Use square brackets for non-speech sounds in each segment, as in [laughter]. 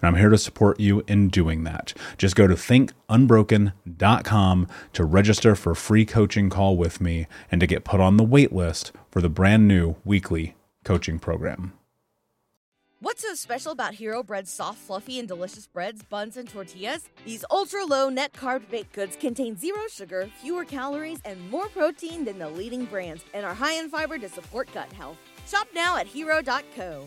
and I'm here to support you in doing that. Just go to thinkunbroken.com to register for a free coaching call with me and to get put on the wait list for the brand new weekly coaching program. What's so special about Hero Bread's soft, fluffy, and delicious breads, buns, and tortillas? These ultra low net carb baked goods contain zero sugar, fewer calories, and more protein than the leading brands, and are high in fiber to support gut health. Shop now at hero.co.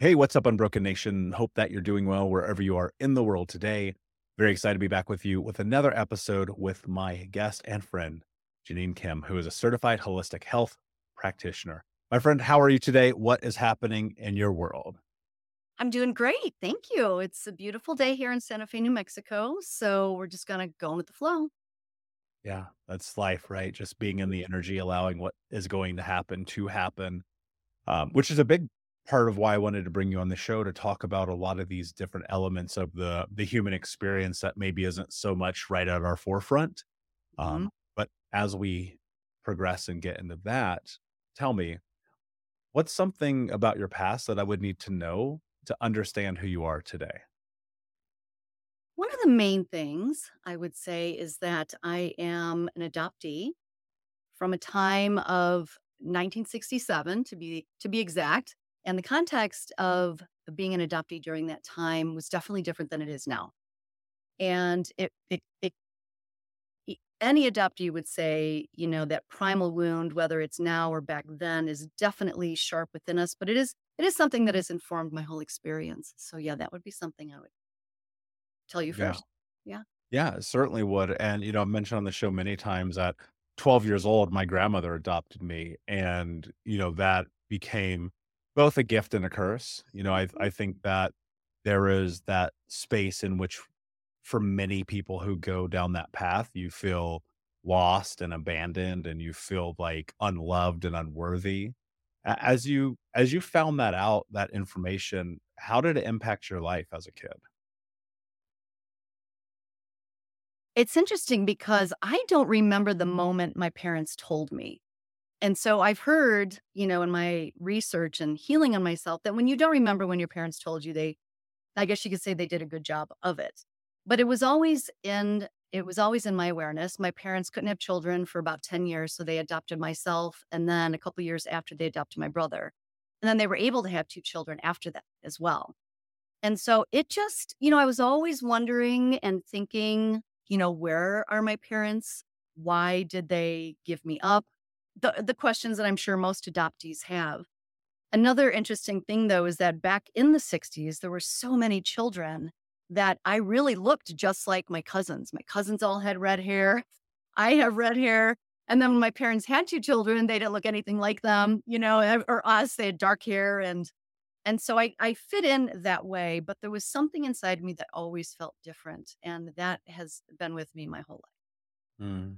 Hey, what's up, Unbroken Nation? Hope that you're doing well wherever you are in the world today. Very excited to be back with you with another episode with my guest and friend, Jeannine Kim, who is a certified holistic health practitioner. My friend, how are you today? What is happening in your world? I'm doing great. Thank you. It's a beautiful day here in Santa Fe, New Mexico. So we're just going to go with the flow. Yeah, that's life, right? Just being in the energy, allowing what is going to happen to happen, um, which is a big part of why I wanted to bring you on the show to talk about a lot of these different elements of the the human experience that maybe isn't so much right at our forefront. Um, mm-hmm. But as we progress and get into that, tell me, what's something about your past that I would need to know to understand who you are today? One of the main things I would say is that I am an adoptee from a time of 1967 to be to be exact. And the context of being an adoptee during that time was definitely different than it is now. And it, it, it any adoptee would say, you know, that primal wound, whether it's now or back then, is definitely sharp within us. But it is it is something that has informed my whole experience. So yeah, that would be something I would tell you Yeah. first. Yeah. Yeah, it certainly would. And, you know, I've mentioned on the show many times that 12 years old, my grandmother adopted me. And, you know, that became both a gift and a curse. You know, I, I think that there is that space in which, for many people who go down that path, you feel lost and abandoned and you feel like unloved and unworthy. As you as you found that out, that information, how did it impact your life as a kid? It's interesting because I don't remember the moment my parents told me. And so I've heard, you know, in my research and healing on myself that when you don't remember when your parents told you, they, I guess you could say they did a good job of it. But it was always in, it was always in my awareness. My parents couldn't have children for about 10 years. So they adopted myself. And then a couple years after they adopted my brother. And then they were able to have two children after that as well. And so it just, you know, I was always wondering and thinking, you know, where are my parents? Why did they give me up? The the questions that I'm sure most adoptees have. Another interesting thing though is that back in the 60s there were so many children that I really looked just like my cousins. My cousins all had red hair. [laughs] I have red hair. And then when my parents had two children, they didn't look anything like them, you know, or us, they had dark hair and and so I, I fit in that way, but there was something inside me that always felt different. And that has been with me my whole life. Mm.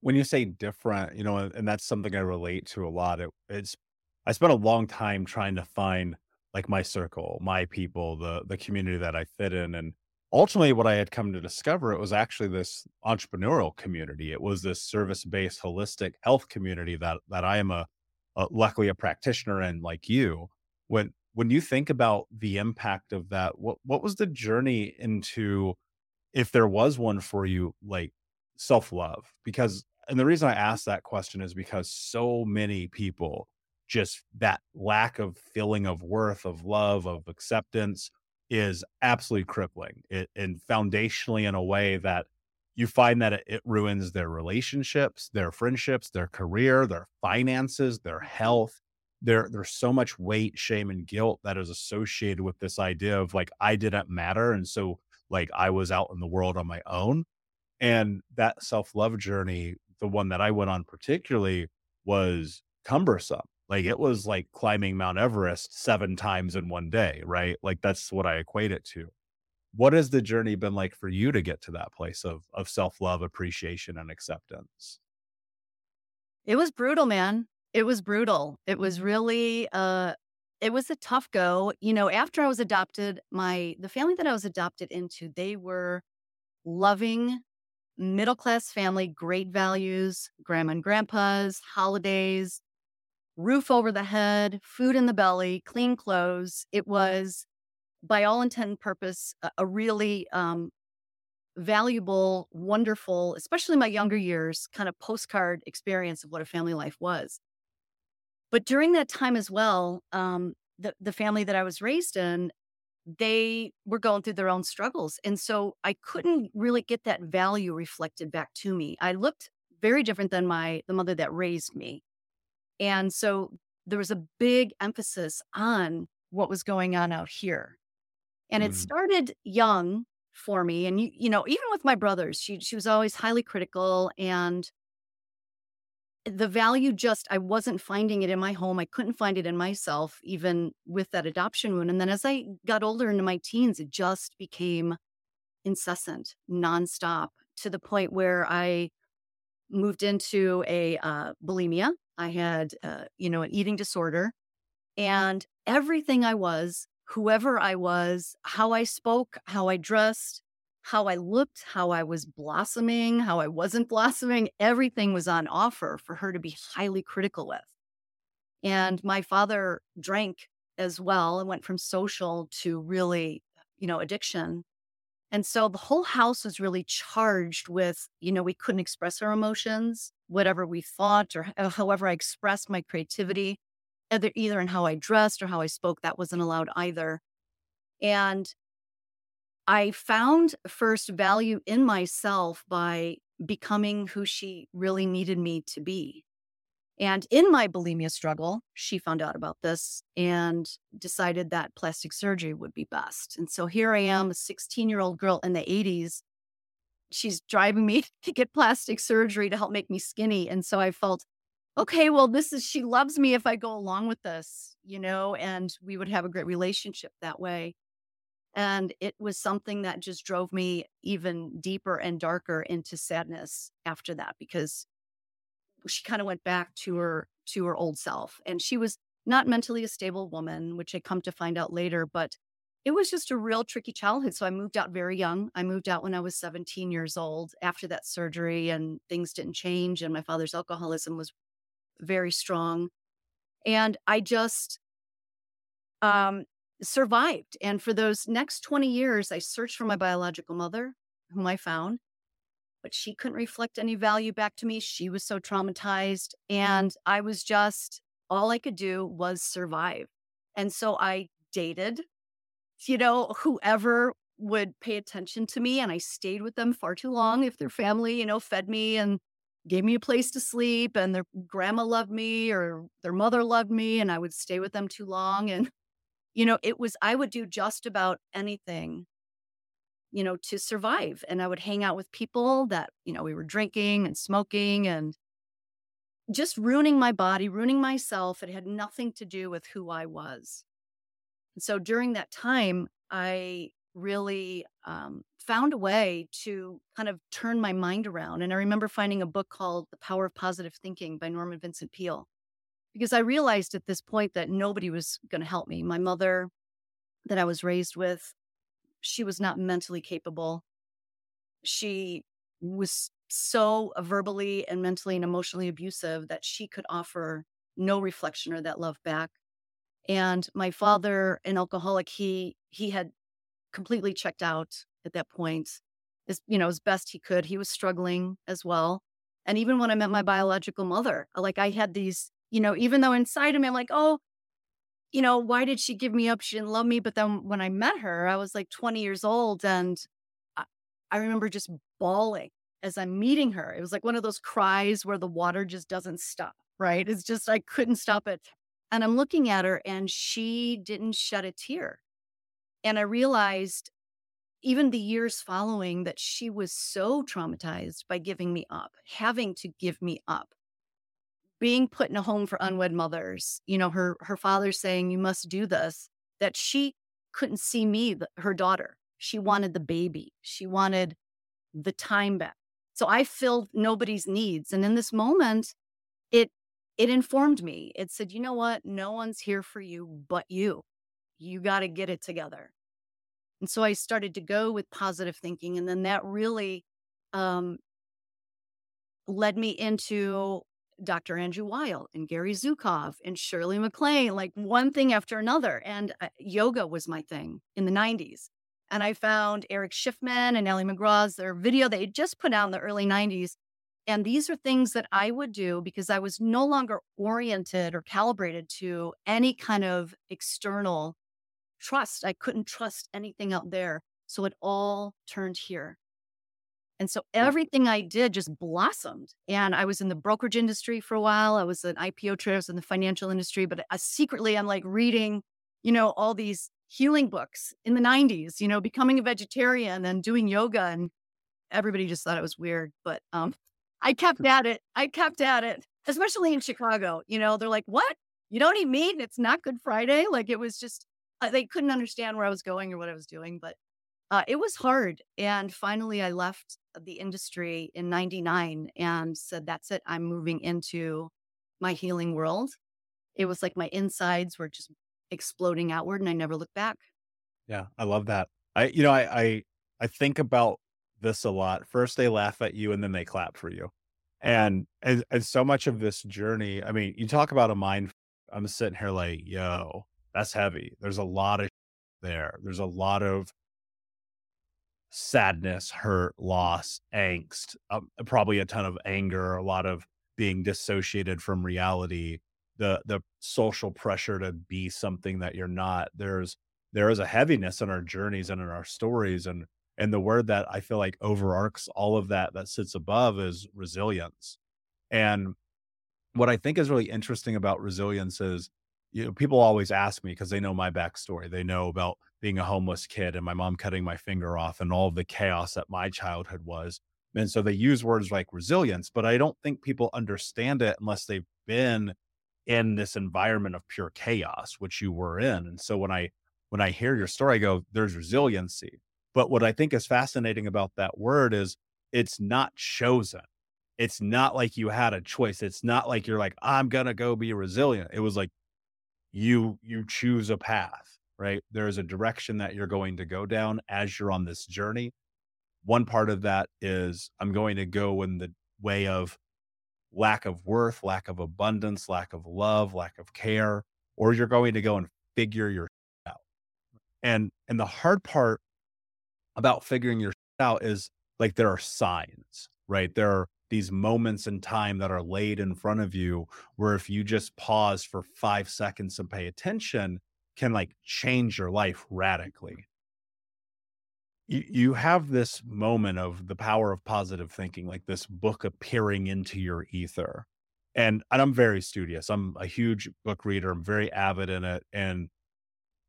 When you say different, you know, and and that's something I relate to a lot. It, it's I spent a long time trying to find like my circle, my people, the the community that I fit in, and ultimately, what I had come to discover it was actually this entrepreneurial community. It was this service based, holistic health community that that I am a, a luckily a practitioner in, like you. When when you think about the impact of that, what what was the journey into if there was one for you, like self-love? Because and the reason I ask that question is because so many people just that lack of feeling of worth, of love, of acceptance is absolutely crippling. It and foundationally in a way that you find that it, it ruins their relationships, their friendships, their career, their finances, their health. There, there's so much weight, shame, and guilt that is associated with this idea of like I didn't matter, and so like I was out in the world on my own. And that self-love journey, the one that I went on particularly was cumbersome. Like it was like climbing Mount Everest 7 times in one day, right? Like that's what I equate it to. What has the journey been like for you to get to that place of of self-love, appreciation, and acceptance? It was brutal, man. It was brutal. It was really uh it was a tough go. You know, after I was adopted, my the family that I was adopted into, they were loving middle class family, great values, grandma and grandpas, holidays, roof over the head, food in the belly, clean clothes. It was, by all intent and purpose, a, a really um, valuable, wonderful, especially my younger years, kind of postcard experience of what a family life was. But during that time as well, um, the the family that I was raised in, they were going through their own struggles, and so I couldn't really get that value reflected back to me. I looked very different than my the mother that raised me, and so there was a big emphasis on what was going on out here. And it Mm, started young for me. And you, you know, even with my brothers, she she was always highly critical and the value just I wasn't finding it in my home. I couldn't find it in myself, even with that adoption wound. And then as I got older into my teens, it just became incessant, nonstop, to the point where I moved into a uh, bulimia. I had, uh, you know, an eating disorder and everything I was, whoever I was, how I spoke, how I dressed, how I looked, how I was blossoming, how I wasn't blossoming, everything was on offer for her to be highly critical with. And my father drank as well and went from social to really, you know, addiction. And so the whole house was really charged with, you know, we couldn't express our emotions, whatever we thought or however I expressed my creativity, either, either in how I dressed or how I spoke, that wasn't allowed either. And I found first value in myself by becoming who she really needed me to be. And in my bulimia struggle, she found out about this and decided that plastic surgery would be best. And so here I am, a 16 year old girl in the 80s. She's driving me [laughs] to get plastic surgery to help make me skinny. And so I felt, okay, well, this is, she loves me if I go along with this, you know, and we would have a great relationship that way. And it was something that just drove me even deeper and darker into sadness after that because she kind of went back to her to her old self and she was not mentally a stable woman which i come to find out later but it was just a real tricky childhood so i moved out very young. I moved out when i was 17 years old after that surgery and things didn't change and my father's alcoholism was very strong and i just um survived and for those next 20 years i searched for my biological mother whom i found but she couldn't reflect any value back to me. She was so traumatized. And I was just, all I could do was survive. And so I dated, you know, whoever would pay attention to me. And I stayed with them far too long if their family, you know, fed me and gave me a place to sleep and their grandma loved me or their mother loved me and I would stay with them too long. And, you know, it was, I would do just about anything you know, to survive. And I would hang out with people that, you know, we were drinking and smoking and just ruining my body, ruining myself. It had nothing to do with who I was. And so during that time, I really um, found a way to kind of turn my mind around. And I remember finding a book called The Power of Positive Thinking by Norman Vincent Peale, because I realized at this point that nobody was going to help me. My mother, that I was raised with, she was not mentally capable. She was so verbally and mentally and emotionally abusive that she could offer no reflection or that love back. And my father, an alcoholic, he he had completely checked out at that point. As you know, as best he could. He was struggling as well. And even when I met my biological mother, like I had these, you know, even though inside of me, I'm like, oh, you know, why did she give me up? She didn't love me. But then when I met her, I was like 20 years old and I, I remember just bawling as I'm meeting her. It was like one of those cries where the water just doesn't stop, right? It's just, I couldn't stop it. And I'm looking at her and she didn't shed a tear. And I realized even the years following that she was so traumatized by giving me up, having to give me up being put in a home for unwed mothers, you know, her her father saying you must do this, that she couldn't see me, her daughter. She wanted the baby. She wanted the time back. So I filled nobody's needs. And in this moment, it it informed me. It said, you know what? No one's here for you but you. You got to get it together. And so I started to go with positive thinking. And then that really um, led me into Dr. Andrew Weil and Gary Zukav and Shirley MacLaine, like one thing after another. And uh, yoga was my thing in the 90s. And I found Erich Schiffmann and Ali MacGraw's their video they just put out in the early 90s. And these are things that I would do because I was no longer oriented or calibrated to any kind of external trust. I couldn't trust anything out there. So it all turned here. And so everything I did just blossomed. And I was in the brokerage industry for a while. I was an IPO trader, I was in the financial industry, but I, secretly I'm like reading, you know, all these healing books in the 90s, you know, becoming a vegetarian and doing yoga. And everybody just thought it was weird. But um, I kept [laughs] at it. I kept at it, especially in Chicago. You know, they're like, what? You don't eat meat and it's not Good Friday? Like it was just, uh, they couldn't understand where I was going or what I was doing. But uh, it was hard. And finally, I left the industry in 99 and said, that's it. I'm moving into my healing world. It was like my insides were just exploding outward and I never looked back. Yeah, I love that. I, you know, I, I, I think about this a lot. First, they laugh at you and then they clap for you. And, and, and so much of this journey, I mean, you talk about a mind, I'm sitting here like, yo, that's heavy. There's a lot of there. There's a lot of sadness, hurt, loss, angst, um, probably a ton of anger, a lot of being dissociated from reality, the the social pressure to be something that you're not. There's there is a heaviness in our journeys and in our stories and and the word that I feel like overarches all of that that sits above is resilience. And what I think is really interesting about resilience is you know people always ask me because they know my backstory. They know about being a homeless kid and my mom cutting my finger off and all the chaos that my childhood was. And so they use words like resilience, but I don't think people understand it unless they've been in this environment of pure chaos, which you were in. And so when I when I hear your story, I go, there's resiliency. But what I think is fascinating about that word is it's not chosen. It's not like you had a choice. It's not like you're like, I'm gonna go be resilient. It was like you you choose a path right? There's a direction that you're going to go down as you're on this journey. One part of that is I'm going to go in the way of lack of worth, lack of abundance, lack of love, lack of care, or you're going to go and figure your out. And and the hard part about figuring your out is like there are signs, right? There are these moments in time that are laid in front of you where if you just pause for 5 seconds and pay attention, can like change your life radically. You, you have this moment of the power of positive thinking, like this book appearing into your ether. And, and I'm very studious. I'm a huge book reader. I'm very avid in it. And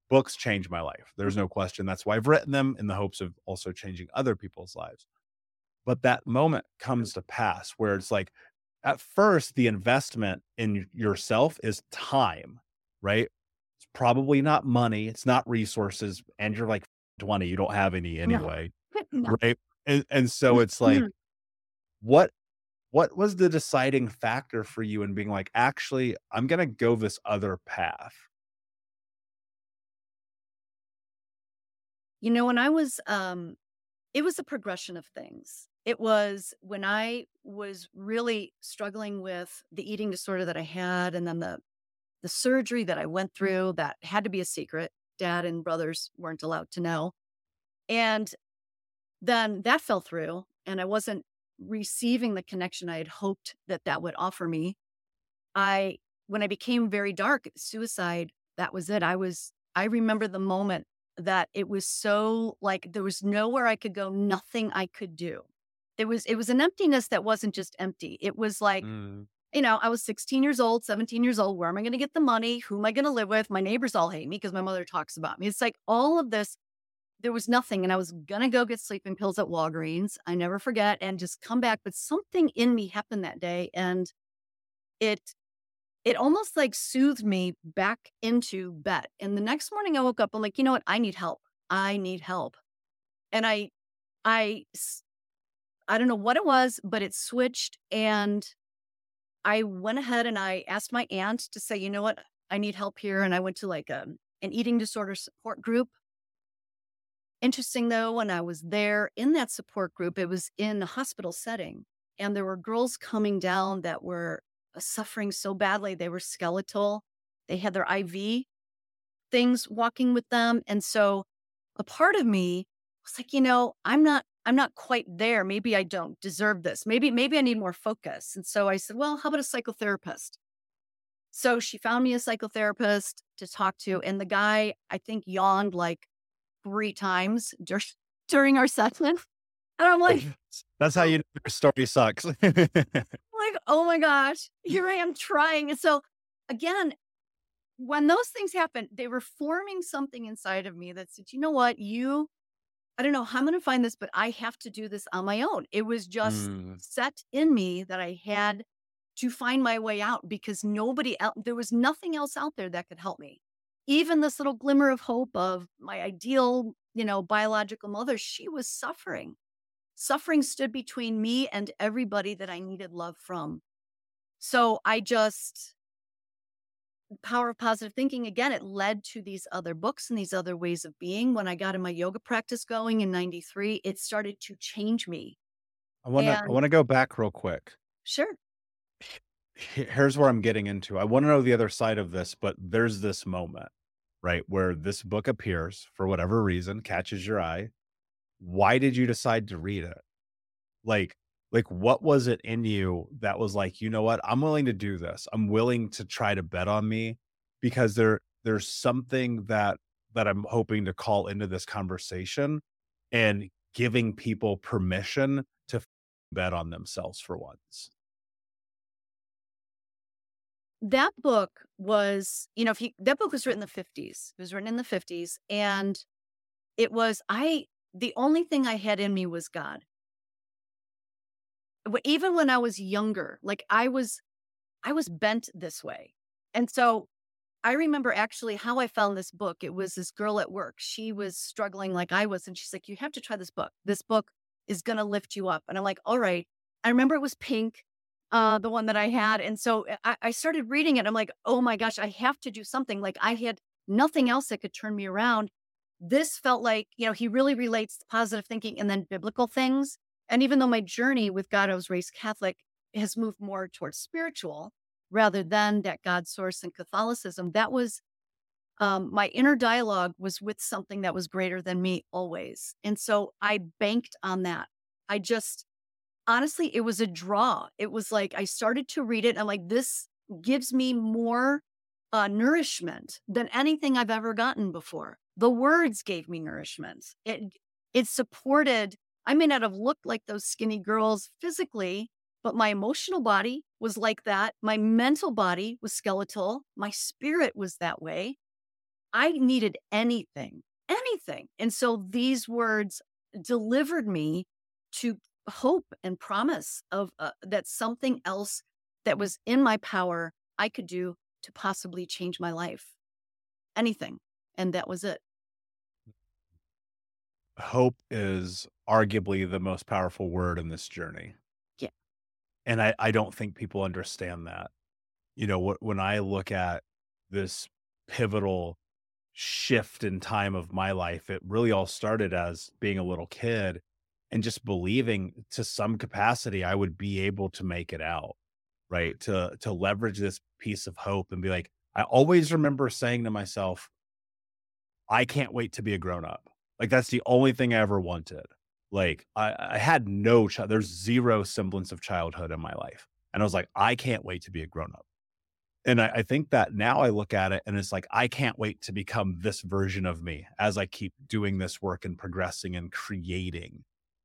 books change my life. There's no question. That's why I've written them in the hopes of also changing other people's lives. But that moment comes to pass where it's like, at first, the investment in yourself is time, right? Probably not money, it's not resources, and you're like 20, you don't have any anyway. [laughs] No. Right. And and so it's like, mm-hmm. what what was the deciding factor for you in being like, actually, I'm gonna go this other path? You know, when I was um it was a progression of things. It was when I was really struggling with the eating disorder that I had and then the the surgery that I went through that had to be a secret. Dad and brothers weren't allowed to know. And then that fell through, and I wasn't receiving the connection I had hoped that that would offer me. I, when I became very dark, suicide, that was it. I was, I remember the moment that it was so like there was nowhere I could go, nothing I could do. It was, it was an emptiness that wasn't just empty. It was like, mm you know, I was 16 years old, 17 years old. Where am I going to get the money? Who am I going to live with? My neighbors all hate me because my mother talks about me. It's like all of this, there was nothing. And I was going to go get sleeping pills at Walgreens. I never forget and just come back. But something in me happened that day. And it, it almost like soothed me back into bed. And the next morning I woke up, I'm like, you know what? I need help. I need help. And I, I, I don't know what it was, but it switched and I went ahead and I asked my aunt to say, you know what, I need help here. And I went to like a, um, an eating disorder support group. Interesting though, when I was there in that support group, it was in a hospital setting. And there were girls coming down that were uh, suffering so badly. They were skeletal. They had their IV things walking with them. And so a part of me was like, you know, I'm not I'm not quite there. Maybe I don't deserve this. Maybe, maybe I need more focus. And so I said, well, how about a psychotherapist? So she found me a psychotherapist to talk to. And the guy, I think, yawned like three times dur- [laughs] during our session. And I'm like, [laughs] that's how you know your story sucks. [laughs] like, oh my gosh, here I am trying. And so again, when those things happened, they were forming something inside of me that said, you know what, you I don't know how I'm going to find this, but I have to do this on my own. It was just mm. set in me that I had to find my way out because nobody else, there was nothing else out there that could help me. Even this little glimmer of hope of my ideal, you know, biological mother, she was suffering. Suffering stood between me and everybody that I needed love from. So I just, power of positive thinking again it led to these other books and these other ways of being. When i got in my yoga practice going in 93 it started to change me. I want to i want to go back real quick. Sure. Here's where i'm getting into. I want to know the other side of this but there's this moment right where this book appears for whatever reason catches your eye. Why did you decide to read it? Like, like what was it in you that was like, you know what? I'm willing to do this. I'm willing to try to bet on me because there there's something that that I'm hoping to call into this conversation and giving people permission to bet on themselves for once. That book was, you know, if you, that book was written in the 50s. It was written in the 50s. And it was, I, the only thing I had in me was God. Even when I was younger, like I was, I was bent this way. And so I remember actually how I found this book. It was this girl at work. She was struggling like I was. And she's like, You have to try this book. This book is going to lift you up. And I'm like, All right. I remember it was pink, uh, the one that I had. And so eh, I, I started reading it. I'm like, Oh my gosh, I have to do something. Like I had nothing else that could turn me around. This felt like, you know, he really relates to positive thinking and then biblical things. And even though my journey with God, I was raised Catholic, has moved more towards spiritual rather than that God source in Catholicism. That was um, my inner dialogue was with something that was greater than me always. And so I banked on that. I just, honestly, it was a draw. It was like I started to read it. And I'm like, this gives me more uh, nourishment than anything I've ever gotten before. The words gave me nourishment. It, it supported, I may not have looked like those skinny girls physically, but my emotional body was like that. My mental body was skeletal. My spirit was that way. I needed anything, anything. And so these words delivered me to hope and promise of uh, that something else that was in my power I could do to possibly change my life. Anything. And that was it. Hope is arguably the most powerful word in this journey Yeah. and I, I don't think people understand that. You know, wh- when I look at this pivotal shift in time of my life, it really all started as being a little kid and just believing to some capacity I would be able to make it out, right? To to leverage this piece of hope and be like, I always remember saying to myself, I can't wait to be a grown up. Like that's the only thing I ever wanted. Like I, I had no child. There's zero semblance of childhood in my life, and I was like, I can't wait to be a grown up. And I, I think that now I look at it and it's like I can't wait to become this version of me as I keep doing this work and progressing and creating.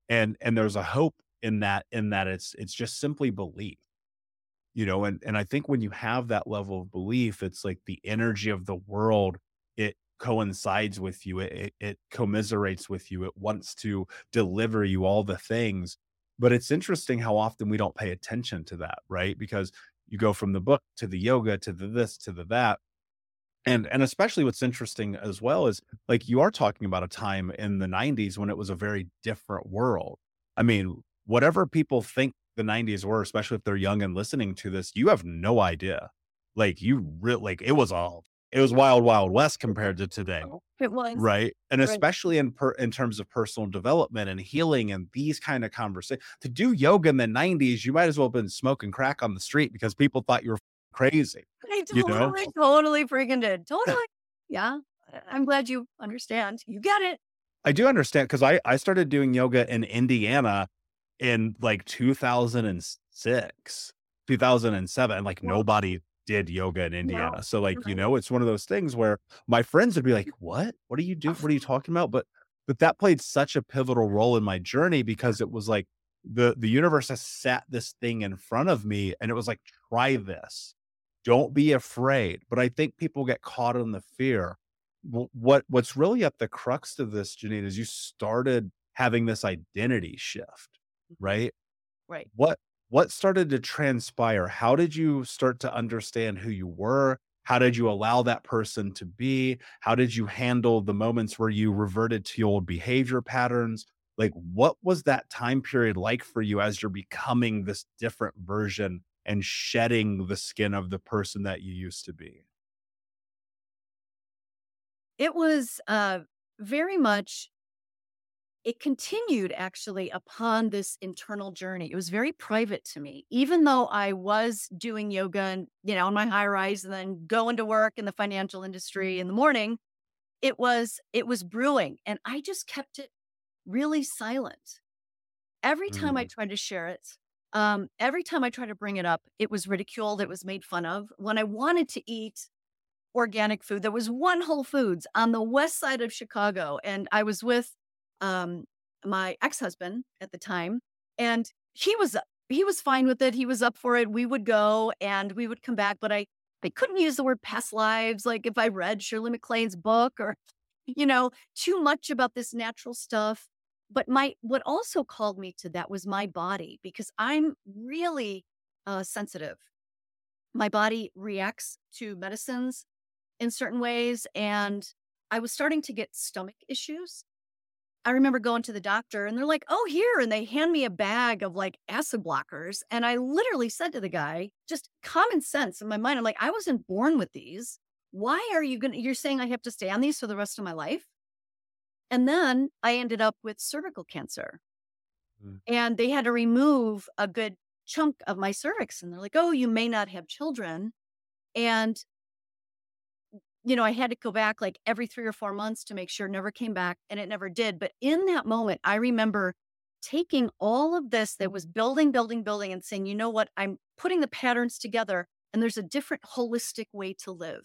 And and there's a hope in that in that it's it's just simply belief you know and and i think when you have that level of belief it's like the energy of the world coincides with you it, it commiserates with you it wants to deliver you all the things but it's interesting how often we don't pay attention to that right? Because you go from the book to the yoga to the this to the that and and especially what's interesting as well is like you are talking about a time in the 90s when it was a very different world. I mean whatever people think the 90s were especially if they're young and listening to this you have no idea. Like you really like it was all it was wild, wild west compared to today. Oh, it was right, and right. especially in per, in terms of personal development and healing and these kind of conversations. To do yoga in the '90s, you might as well have been smoking crack on the street because people thought you were crazy. I totally, you know? totally freaking did. Totally, yeah. I'm glad you understand. You get it. I do understand because I I started doing yoga in Indiana in like 2006, 2007. Like nobody did yoga in Indiana. Wow. So like, you uh-huh. know, it's one of those things where my friends would be like, mm-hmm. "What? What are you doing? Uh-huh. What are you talking about?" But but that played such a pivotal role in my journey because it was like the the universe has sat this thing in front of me and it was like, "Try this. Don't be afraid." But I think people get caught in the fear. What what's really at the crux of this, Jeannine, is you started having this identity shift, mm-hmm. right? Right. What what started to transpire? How did you start to understand who you were? How did you allow that person to be? How did you handle the moments where you reverted to your old behavior patterns? Like, what was that time period like for you as you're becoming this different version and shedding the skin of the person that you used to be? It was uh, very much it continued actually upon this internal journey. It was very private to me, even though I was doing yoga and, you know, on my high rise and then going to work in the financial industry in the morning. It was, it was brewing and I just kept it really silent. Every time I Mm. tried to share it, um, every time I tried to bring it up, it was ridiculed, it was made fun of. When I wanted to eat organic food, there was one Whole Foods on the west side of Chicago, and I was with um, my ex-husband at the time, and he was he was fine with it. He was up for it. We would go and we would come back, but I I couldn't use the word past lives. Like if I read Shirley MacLaine's book or, you know, too much about this natural stuff. But my what also called me to that was my body because I'm really uh, sensitive. My body reacts to medicines in certain ways, and I was starting to get stomach issues. I remember going to the doctor and they're like, oh, here. And they hand me a bag of like acid blockers. And I literally said to the guy, just common sense in my mind, I'm like, I wasn't born with these. Why are you going to, you're saying I have to stay on these for the rest of my life? And then I ended up with cervical cancer. Mm. And they had to remove a good chunk of my cervix. And they're like, oh, you may not have children. And you know, I had to go back like every three or four months to make sure never came back, and it never did. But in that moment, I remember taking all of this that was building, building, building, and saying, you know what? I'm putting the patterns together, and there's a different holistic way to live.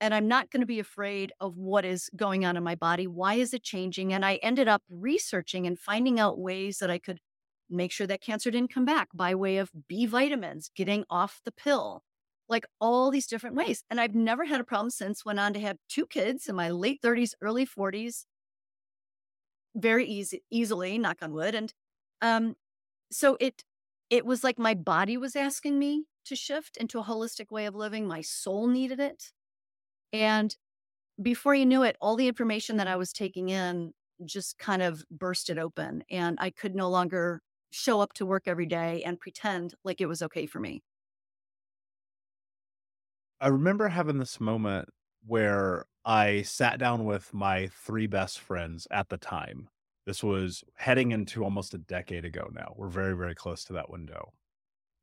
And I'm not going to be afraid of what is going on in my body. Why is it changing? And I ended up researching and finding out ways that I could make sure that cancer didn't come back by way of B vitamins, getting off the pill, like all these different ways. And I've never had a problem since. Went on to have two kids in my late 30s, early 40s, very easy, easily, knock on wood. And um, so it it was like my body was asking me to shift into a holistic way of living. My soul needed it. And before you knew it, all the information that I was taking in just kind of bursted open. And I could no longer show up to work every day and pretend like it was okay for me. I remember having this moment where I sat down with my three best friends at the time. This was heading into almost a decade ago now. We're very, very close to that window.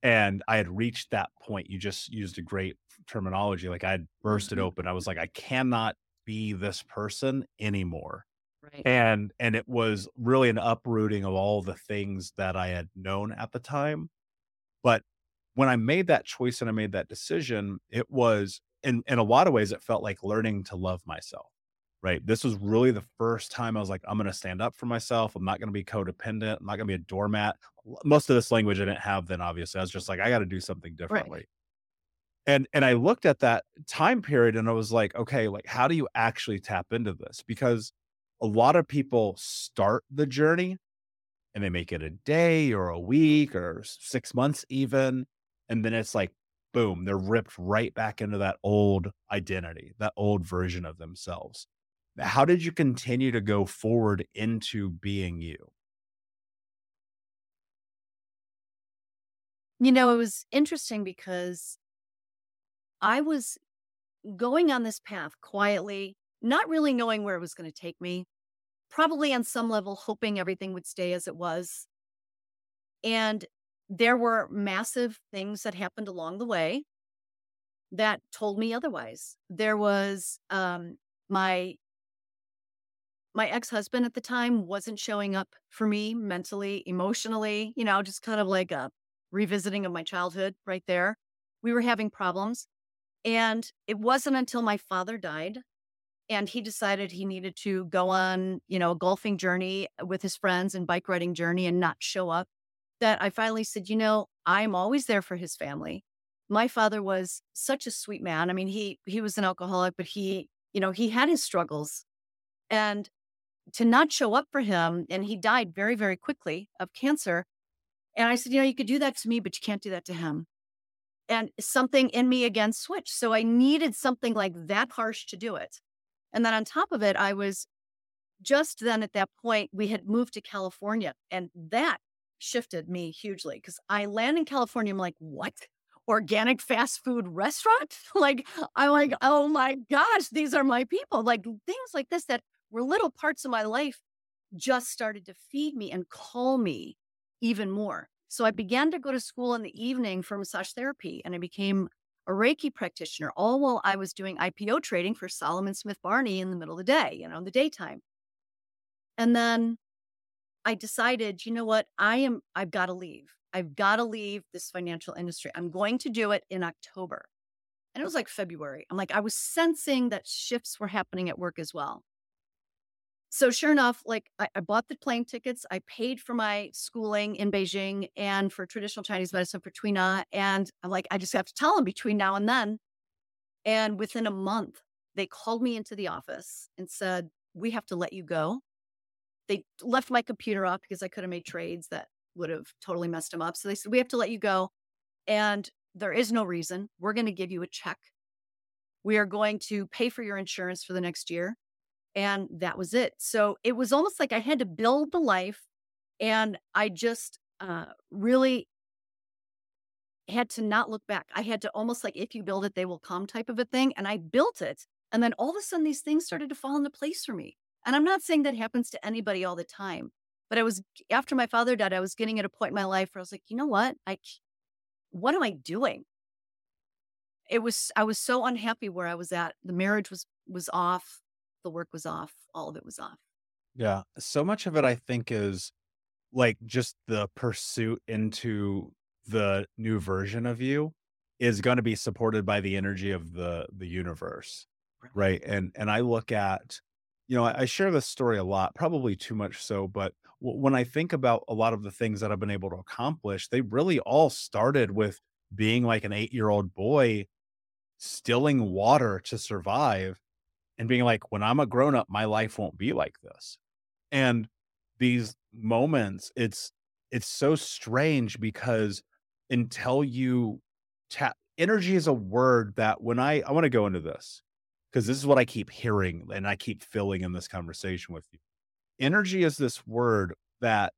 And I had reached that point. You just used a great terminology. Like I had bursted Mhm. open. I was like, I cannot be this person anymore. Right. And and it was really an uprooting of all the things that I had known at the time. But when I made that choice and I made that decision, it was in in a lot of ways it felt like learning to love myself. Right. This was really the first time I was like, I'm going to stand up for myself. I'm not going to be codependent. I'm not going to be a doormat. Most of this language I didn't have then, obviously. I was just like, I got to do something differently. And and I looked at that time period and I was like, okay, like how do you actually tap into this? Because a lot of people start the journey and they make it a day or a week or six months even. And then it's like, boom, they're ripped right back into that old identity, that old version of themselves. How did you continue to go forward into being you? You know, it was interesting because I was going on this path quietly, not really knowing where it was going to take me, probably on some level hoping everything would stay as it was. And there were massive things that happened along the way that told me otherwise. There was um my my ex-husband at the time wasn't showing up for me mentally, emotionally, you know, just kind of like a revisiting of my childhood right there. We were having problems. And it wasn't until my father died and he decided he needed to go on, you know, a golfing journey with his friends and bike riding journey and not show up that I finally said, you know, I'm always there for his family. My father was such a sweet man. I mean, he he was an alcoholic, but he, you know, he had his struggles. And to not show up for him, and he died very, very quickly of cancer. And I said, you know, you could do that to me, but you can't do that to him. And something in me again switched. So I needed something like that harsh to do it. And then on top of it, I was just then at that point, we had moved to California. And that shifted me hugely because I land in California. I'm like, what? Organic fast food restaurant? [laughs] like, I'm like, oh my gosh, these are my people. Like things like this that were little parts of my life just started to feed me and call me even more. So I began to go to school in the evening for massage therapy and I became a Reiki practitioner, all while I was doing IPO trading for Salomon Smith Barney in the middle of the day, you know, in the daytime. And then I decided, you know what? I am, I've got to leave. I've got to leave this financial industry. I'm going to do it in October. And it was like February. I'm like, I was sensing that shifts were happening at work as well. So sure enough, like I, I, bought the plane tickets. I paid for my schooling in Beijing and for traditional Chinese medicine for Tui Na. And I'm like, I just have to tell them between now and then. And within a month, they called me into the office and said, we have to let you go. They left my computer off because I could have made trades that would have totally messed them up. So they said, we have to let you go. And there is no reason. We're going to give you a check. We are going to pay for your insurance for the next year. And that was it. So it was almost like I had to build the life. And I just uh, really had to not look back. I had to almost like, if you build it, they will come type of a thing. And I built it. And then all of a sudden, these things started to fall into place for me. And I'm not saying that happens to anybody all the time, but I was, after my father died, I was getting at a point in my life where I was like, you know what? I, what am I doing? It was, I was so unhappy where I was at. The marriage was, was off. The work was off. All of it was off. Yeah. So much of it, I think, is like just the pursuit into the new version of you is going to be supported by the energy of the the universe right and and i look at you know I, I share this story a lot probably too much so but w- when i think about a lot of the things that i've been able to accomplish they really all started with being like an eight year old boy stilling water to survive and being like when i'm a grown up my life won't be like this. And these moments it's it's so strange because until you tap energy is a word that when i i want to go into this because this is what I keep hearing and I keep filling in this conversation with you. Energy is this word that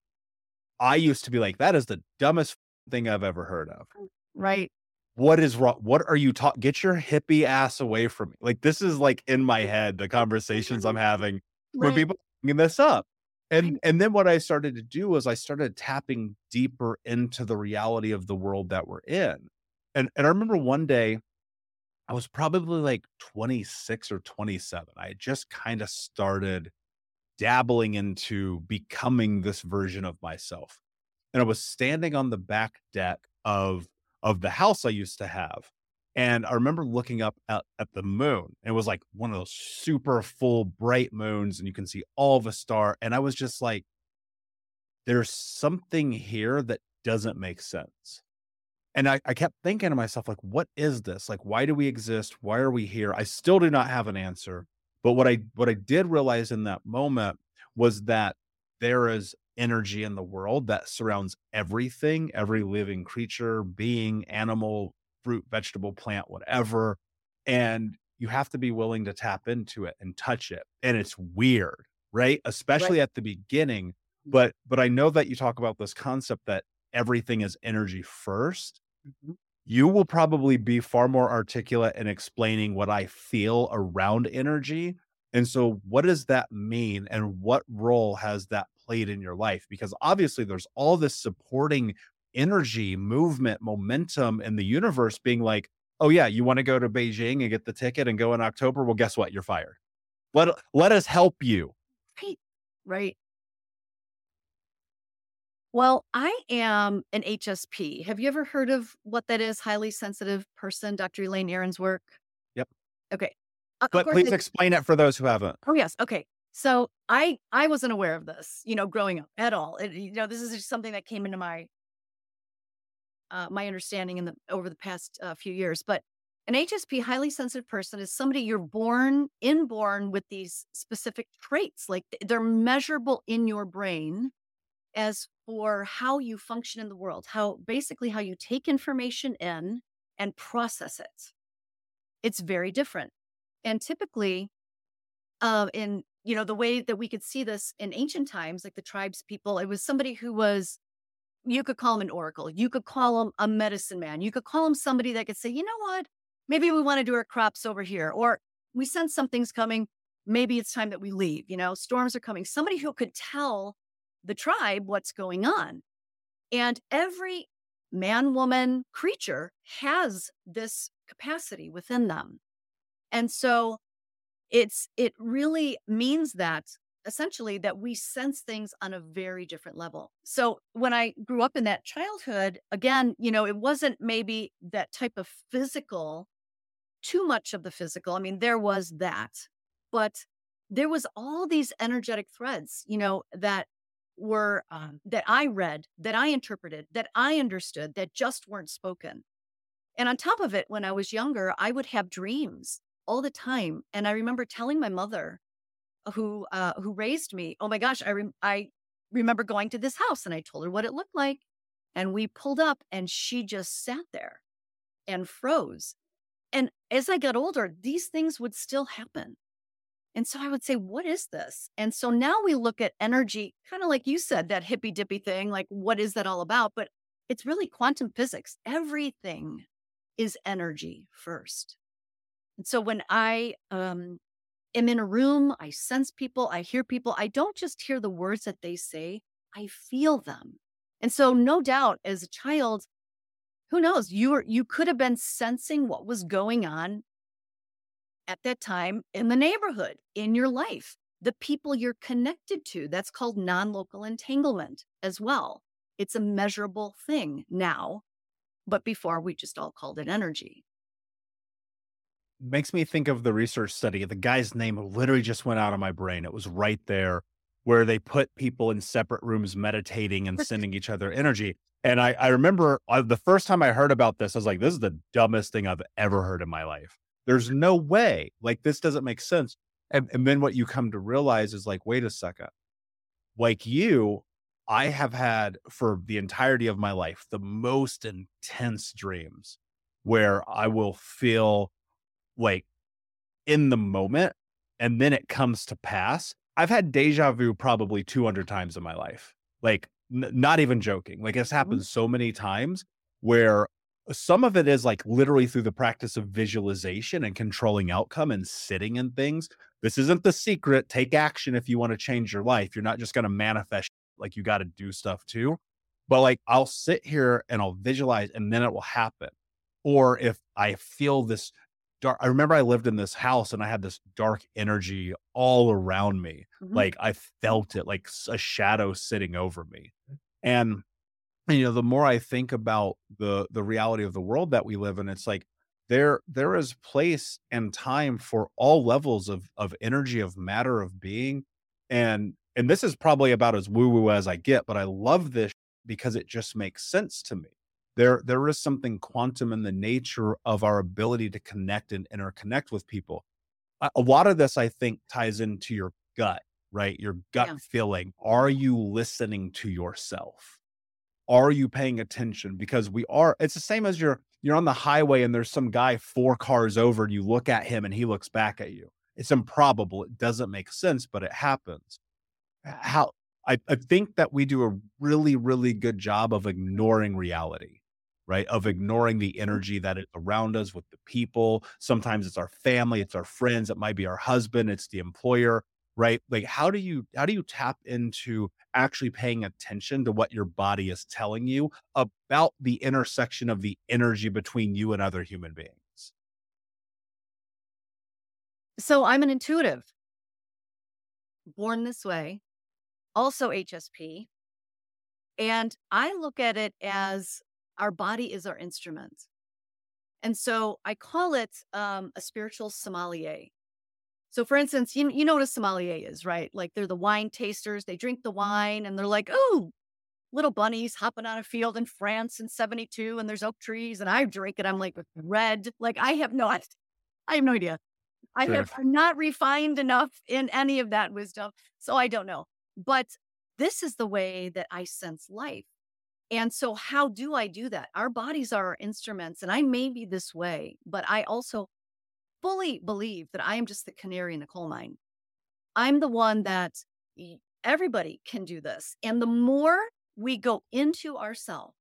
I used to be like, that is the dumbest thing I've ever heard of. Oh, right. What is wrong? What are you talking? Get your hippie ass away from me. Like, this is like in my head, the conversations I'm [laughs] having right. when people bringing this up. And and then what I started to do was I started tapping deeper into the reality of the world that we're in. And and I remember one day I was probably like 26 or 27. I just kind of started dabbling into becoming this version of myself. And I was standing on the back deck of of the house I used to have. And I remember looking up at, at the moon. It was like one of those super full bright moons, and you can see all the star. And I was just like, there's something here that doesn't make sense and I, I kept thinking to myself like what is this like why do we exist why are we here i still do not have an answer but what i what i did realize in that moment was that there is energy in the world that surrounds everything every living creature being animal fruit vegetable plant whatever and you have to be willing to tap into it and touch it and it's weird right especially right. at the beginning but but i know that you talk about this concept that everything is energy 1st mm-hmm. Mm-hmm. you will probably be far more articulate in explaining what I feel around energy. And so, what does that mean? And what role has that played in your life? Because obviously, there's all this supporting energy, movement, momentum in the universe being like, oh, yeah, you want to go to Beijing and get the ticket and go in October? Well, guess what? You're fired. Let, let us help you. Right. Right. Well, I am an HSP. Have you ever heard of what that is? Highly sensitive person, Dr. Elaine Aron's work? Yep. Okay. But please explain it for those who haven't. Oh yes. Okay. So I I wasn't aware of this, you know, growing up at all. It, you know, this is just something that came into my uh, my understanding in the over the past uh, few years. But an HSP, highly sensitive person, is somebody you're born inborn with these specific traits, like they're measurable in your brain as for how you function in the world, how basically how you take information in and process it. It's very different. And typically, uh, in you know the way that we could see this in ancient times, like the tribes people, it was somebody who was you could call him an oracle, you could call him a medicine man, you could call him somebody that could say, you know what, maybe we want to do our crops over here, or we sense something's coming. Maybe it's time that we leave. You know, storms are coming. Somebody who could tell the tribe what's going on. And every man, woman, creature has this capacity within them. And so it's it really means that essentially that we sense things on a very different level. So when I grew up in that childhood, again, you know, it wasn't maybe that type of physical, too much of the physical. I mean, there was that, but there was all these energetic threads, you know, that were um, that I read, that I interpreted, that I understood, that just weren't spoken. And on top of it, when I was younger, I would have dreams all the time. And I remember telling my mother, who uh, who raised me, "Oh my gosh, I re- I remember going to this house," and I told her what it looked like, and we pulled up, and she just sat there and froze. And as I got older, these things would still happen. And so I would say, what is this? And so now we look at energy, kind of like you said, that hippy dippy thing, like, what is that all about? But it's really quantum physics. Everything is energy first. And so when I um, am in a room, I sense people, I hear people, I don't just hear the words that they say, I feel them. And so, no doubt, as a child, who knows, you were, you could have been sensing what was going on at that time in the neighborhood, in your life, the people you're connected to. That's called non local entanglement as well. It's a measurable thing now, but before we just all called it energy. Makes me think of the research study. The guy's name literally just went out of my brain. It was right there where they put people in separate rooms meditating and [laughs] sending each other energy. And I, I remember uh, the first time I heard about this, I was like, this is the dumbest thing I've ever heard in my life. There's no way. Like, this doesn't make sense. And, and then what you come to realize is like, wait a second. Like you, I have had for the entirety of my life the most intense dreams where I will feel like in the moment and then it comes to pass. I've had deja vu probably 200 times in my life. Like, n- not even joking. Like, it's happened mm-hmm. so many times where some of it is like literally through the practice of visualization and controlling outcome and sitting in things. This isn't the secret. Take action if you want to change your life. You're not just going to manifest, like, you got to do stuff too. But like, I'll sit here and I'll visualize and then it will happen. Or if I feel this dark, I remember I lived in this house and I had this dark energy all around me. Mm-hmm. Like, I felt it like a shadow sitting over me. And you know the more i think about the the reality of the world that we live in it's like there there is place and time for all levels of of energy of matter of being. And and this is probably about as woo woo as i get but i love this because it just makes sense to me. There there is something quantum in the nature of our ability to connect and interconnect with people. A lot of this i think ties into your gut right? Your gut yeah. feeling. Are you listening to yourself are you paying attention? Because we are it's the same as you're you're on the highway and there's some guy four cars over and you look at him and he looks back at you. It's improbable. It doesn't make sense but it happens. How I, I think that we do a really really good job of ignoring reality right? Of ignoring the mm-hmm. energy that is around us with the people. Sometimes it's our family it's our friends it might be our husband it's the employer right? Like how do you how do you tap into actually paying attention to what your body is telling you about the intersection of the energy between you and other human beings? So i'm an intuitive. Born this way also hsp and i look at it as our body is our instrument. And so i call it um, a spiritual sommelier so, for instance, you, you know what a sommelier is, right? Like they're the wine tasters. They drink the mm-hmm. wine and they're like, oh, little bunnies hopping on a field in France in 72 and there's oak trees and I drink it. I'm like red. Like I have no, I, [laughs] I have no idea. I sure. have not refined enough in any of that wisdom. So I don't know. But this is the way that I sense life. And so, how do I do that? Our bodies are our instruments, and I may be this way, but I also fully believe that I am just the canary in the coal mine. I'm the one that everybody can do this. And the more we go into ourself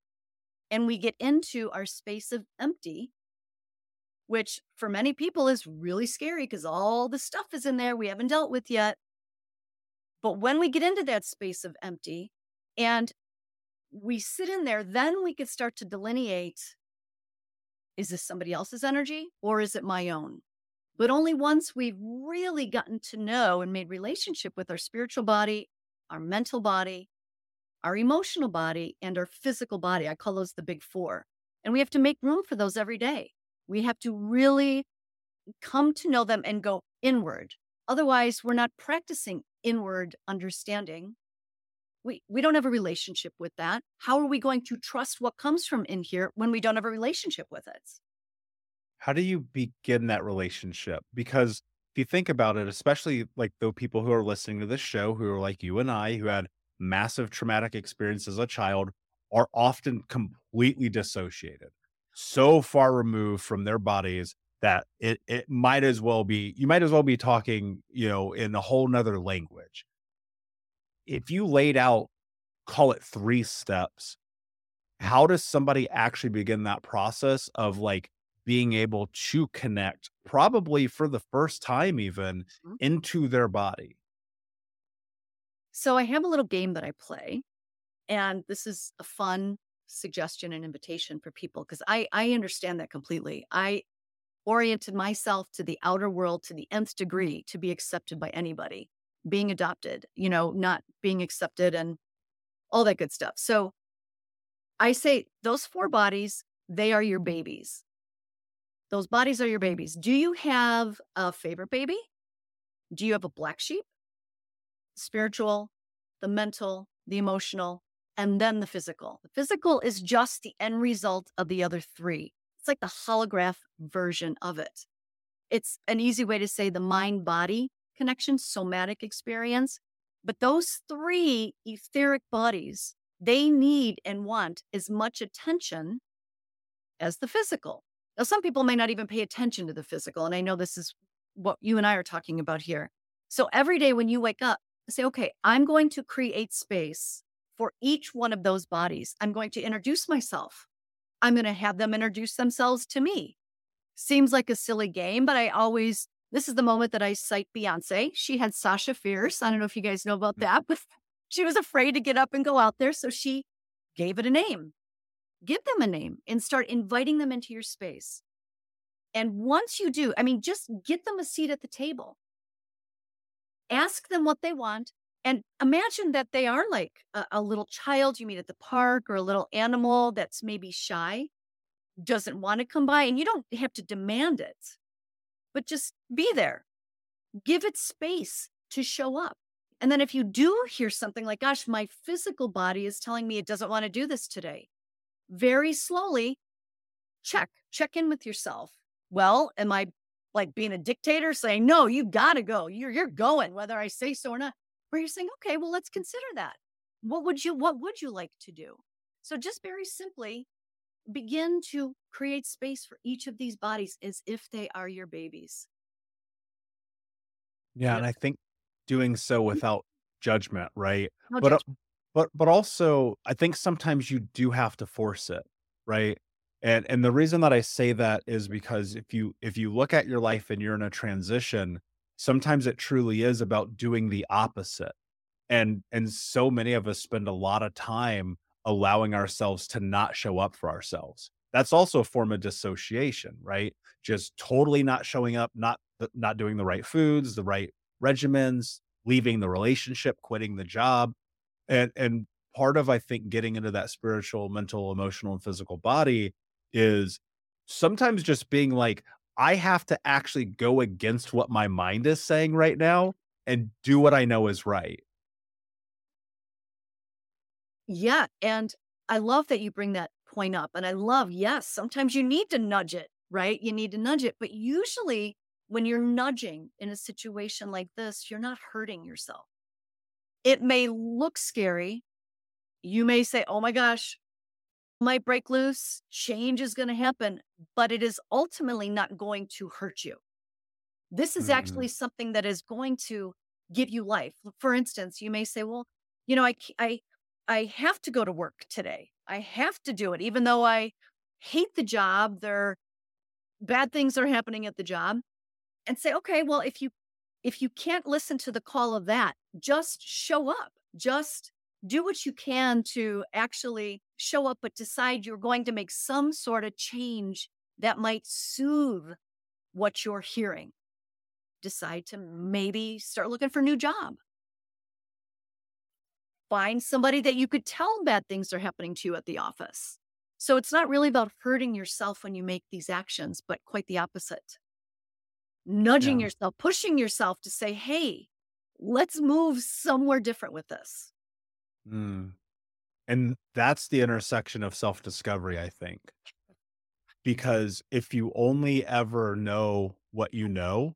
and we get into our space of empty, which for many people is really scary because all the stuff is in there we haven't dealt with yet. But when we get into that space of empty and we sit in there, then we could start to delineate is this somebody else's energy or is it my own? But only once we've really gotten to know and made relationship with our spiritual body, our mental body, our emotional body, and our physical body. I call those the big four. And we have to make room for those every day. We have to really come to know them and go inward. Otherwise, we're not practicing inward understanding. We, we don't have a relationship with that. How are we going to trust what comes from in here when we don't have a relationship with it? How do you begin that relationship? Because if you think about it, especially like the people who are listening to this show, who are like you and I, who had massive traumatic experiences as a child, are often completely dissociated, so far removed from their bodies that it it might as well be you might as well be talking, you know, in a whole nother language. If you laid out, call it three steps, how does somebody actually begin that process of like being able to connect, probably for the first time, even mm-hmm. into their body. So I have a little game that I play, and this is a fun suggestion and invitation for people because I I understand that completely. I oriented myself to the outer world to the nth degree to be accepted by anybody, being adopted, you know, not being accepted and all that good stuff. So I say those four bodies, they are your babies. Those bodies are your babies. Do you have a favorite baby? Do you have a black sheep? Spiritual, the mental, the emotional, and then the physical. The physical is just the end result of the other three. It's like the holograph version of it. It's an easy way to say the mind body connection, somatic experience. But those three etheric bodies, they need and want as much attention as the physical. Now, some people may not even pay attention to the physical. And I know this is what you and I are talking about here. So every day when you wake up, say, okay, I'm going to create space for each one of those bodies. I'm going to introduce myself. I'm going to have them introduce themselves to me. Seems like a silly game, but I always, this is the moment that I cite Beyonce. She had Sasha Fierce. I don't know if you guys know about mm. that, [laughs] but she was afraid to get up and go out there. So she gave it a name give them a name and start inviting them into your space. And once you do, I mean, just get them a seat at the table. Ask them what they want and imagine that they are like a, a, little child you meet at the park or a little animal that's maybe shy, doesn't want to come by, and you don't have to demand it, but just be there. Give it space to show up. And then if you do hear something like, gosh, my physical body is telling me it doesn't want to do this today, very slowly check, check in with yourself. Well, am I like being a dictator saying, no, you gotta go. You're you're going, whether I say so or not. Or you're saying, okay, well, let's consider that. What would you what would you like to do? So just very simply begin to create space for each of these bodies as if they are your babies. Yeah, and I think doing so mm-hmm. without judgment, right? No but uh, judgment but but also I think sometimes you do have to force it, right? And and the reason that I say that is because if you if you look at your life and you're in a transition, sometimes it truly is about doing the opposite. And and so many of us spend a lot of time allowing ourselves to not show up for ourselves. That's also a form of dissociation, right? Just totally not showing up, not not doing the right foods, the right regimens, leaving the relationship, quitting the job and and part of i think getting into that spiritual mental emotional and physical body is sometimes just being like i have to actually go against what my mind is saying right now and do what i know is right. Yeah and i love that you bring that point up and i love yes sometimes you need to nudge it right? You need to nudge it but usually when you're nudging in a situation like this you're not hurting yourself it may look scary. You may say, oh my gosh, might break loose, change is going to happen, but it is ultimately not going to hurt you. This is mm-hmm. actually something that is going to give you life. For instance, you may say, well, you know, I, I, I have to go to work today. I have to do it, even though I hate the job. There, bad things are happening at the job, and say, okay, well, if you if you can't listen to the call of that, just show up. Just do what you can to actually show up, but decide you're going to make some sort of change that might soothe what you're hearing. decide to maybe start looking for a new job. Find somebody that you could tell bad things are happening to you at the office. So it's not really about hurting yourself when you make these actions, but quite the opposite. Nudging yeah. yourself, pushing yourself to say, hey, let's move somewhere different with this. Mm. And that's the intersection of self discovery, I think. Because if you only ever know what you know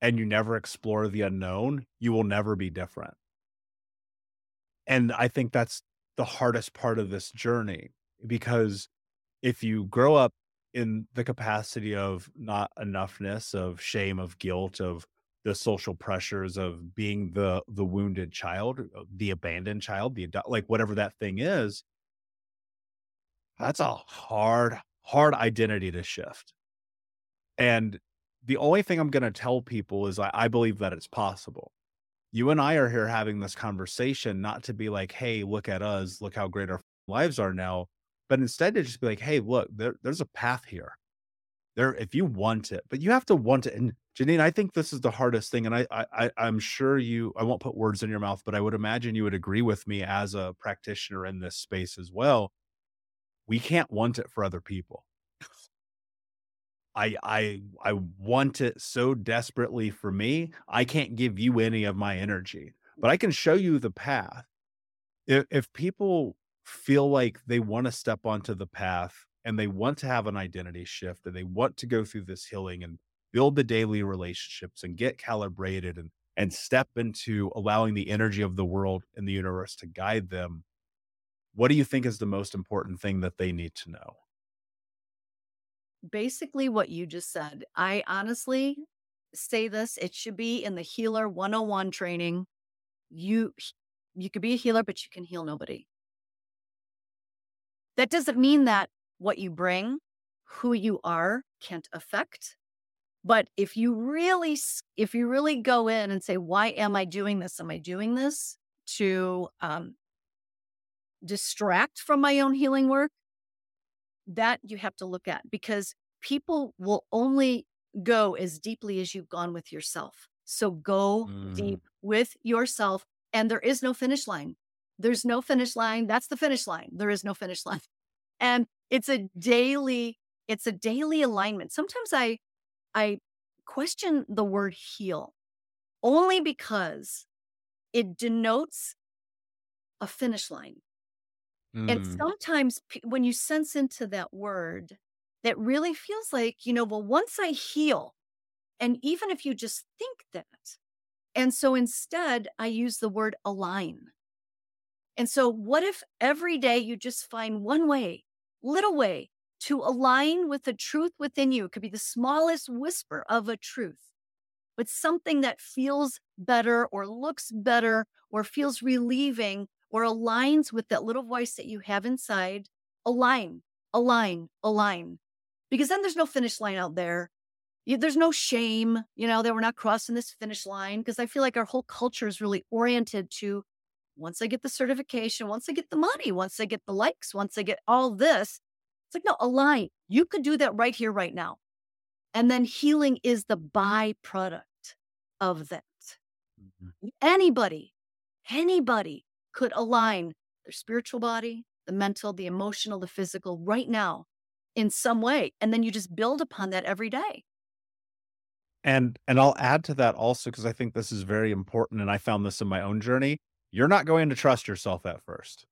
and you never explore the unknown, you will never be different. And I think that's the hardest part of this journey because if you grow up in the capacity of not enoughness, of shame, of guilt, of the social pressures of being the the wounded child, uh, the abandoned child, the like whatever that thing is, that's a hard hard identity to shift. And the only thing I'm going to tell people is I, I believe that it's possible. You and I are here having this conversation, not to be like, hey, look at us, look how great our lives are now, but instead to just be like, hey, look, there, there's a path here. There, if you want it, but you have to want it. And Jeannine, I think this is the hardest thing, and I, I, I'm sure you. I won't put words in your mouth, but I would imagine you would agree with me as a practitioner in this space as well. We can't want it for other people. I I I want it so desperately for me. I can't give you any of my energy, but I can show you the path. If if people feel like they want to step onto the path and they want to have an identity shift and they want to go through this healing and build the daily relationships and get calibrated and and step into allowing the energy of the world and the universe to guide them what do you think is the most important thing that they need to know? Basically what you just said i honestly say this it should be in the healer 101 training. You you could be a healer but you can heal nobody that doesn't mean that what you bring who you are can't affect but if you really, if you really go in and say, why am I doing this? Am I doing this to um, distract from my own healing work? That you have to look at because people will only go as deeply as you've gone with yourself. So go mm. deep with yourself. And there is no finish line. There's no finish line. That's the finish line. There is no finish line. [laughs] And it's a daily, it's a daily alignment. Sometimes I I question the word heal only because it denotes a finish line. Mm. And sometimes when you sense into that word, that really feels like, you know, well, once I heal, and even if you just think that, and so instead I use the word align. And so, what if every day you just find one way, little way to align with the truth within you. It could be the smallest whisper of a truth, but something that feels better or looks better or feels relieving or aligns with that little voice that you have inside. Align, align, align. Because then there's no finish line out there. There's no shame, you know, that we're not crossing this finish line. Because I feel like our whole culture is really oriented to once I get the certification, once I get the money, once I get the likes, once I get all this, it's like, no, align. You could do that right here, right now. And then healing is the byproduct of that. Mm-hmm. Anybody, anybody could align their spiritual body, the mental, the emotional, the physical right now in some way. And then you just build upon that every day. And and I'll add to that also because I think this is very important and I found this in my own journey. You're not going to trust yourself at first.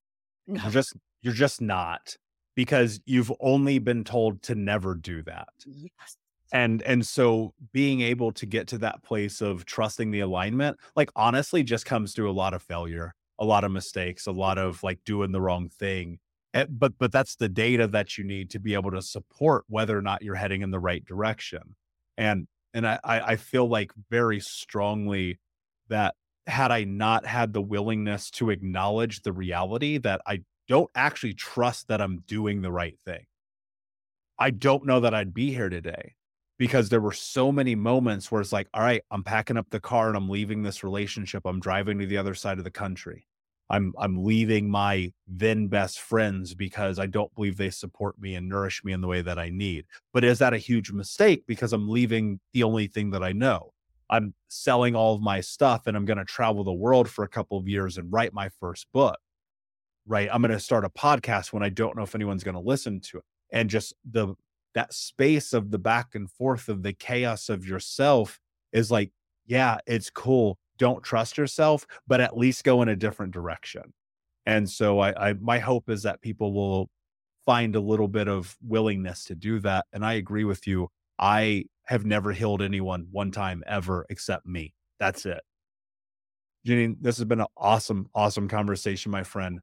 No. You're just you're just not because you've only been told to never do that. Yes. And and so being able to get to that place of trusting the alignment, like honestly, just comes through a lot of failure, a lot of mistakes, a lot of like doing the wrong thing. Eh, but but that's the data that you need to be able to support whether or not you're heading in the right direction. And and I I feel like very strongly that had I not had the willingness to acknowledge the reality that I don't actually trust that I'm doing the right thing. I don't know that I'd be here today because there were so many moments where it's like, all right, I'm packing up the car and I'm leaving this relationship. I'm driving to the other side of the country. I'm I'm leaving my then best friends because I don't believe they support me and nourish me in the way that I need. But is that a huge mistake because I'm leaving the only thing that I know? I'm selling all of my stuff and I'm going to travel the world for a couple of years and write my first book. Right. I'm going to start a podcast when I don't know if anyone's going to listen to it. And just the that space of the back and forth of the chaos of yourself is like, yeah, it's cool. Don't trust yourself, but at least go in a different direction. And so I, I my hope is that people will find a little bit of willingness to do that. And I agree with you. I have never healed anyone one time ever except me. That's it. Jeannine, this has been an awesome, awesome conversation, my friend.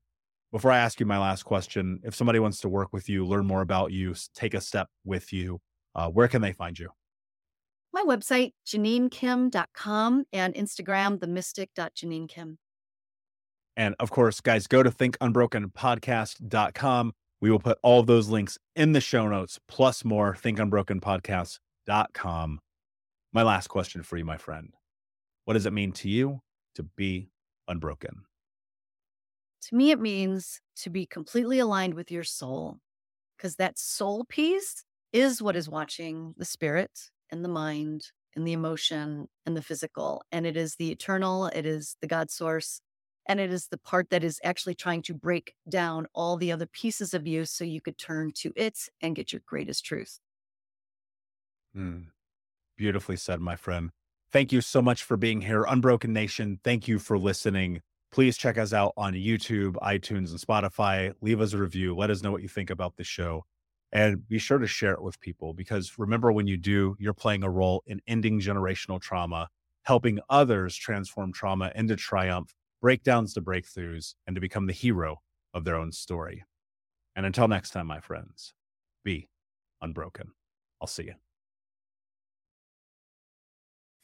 Before I ask you my last question, if somebody wants to work with you, learn more about you, take a step with you, uh, where can they find you? My website, JeannineKim.com and Instagram, themystic.JeannineKim. And of course, guys, go to thinkunbrokenpodcast.com. We will put all of those links in the show notes, plus more, thinkunbrokenpodcast.com com. My last question for you, my friend. What does it mean to you to be unbroken? To me, it means to be completely aligned with your soul, because that soul piece is what is watching the spirit and the mind and the emotion and the physical. And it is the eternal, it is the God source, and it is the part that is actually trying to break down all the other pieces of you so you could turn to it and get your greatest truth. Mm. Beautifully said, my friend. Thank you so much for being here. Unbroken Nation, thank you for listening. Please check us out on YouTube, iTunes, and Spotify. Leave us a review. Let us know what you think about the show. And be sure to share it with people because remember, when you do, you're playing a role in ending generational trauma, helping others transform trauma into triumph, breakdowns to breakthroughs, and to become the hero of their own story. And until next time, my friends, be unbroken. I'll see you.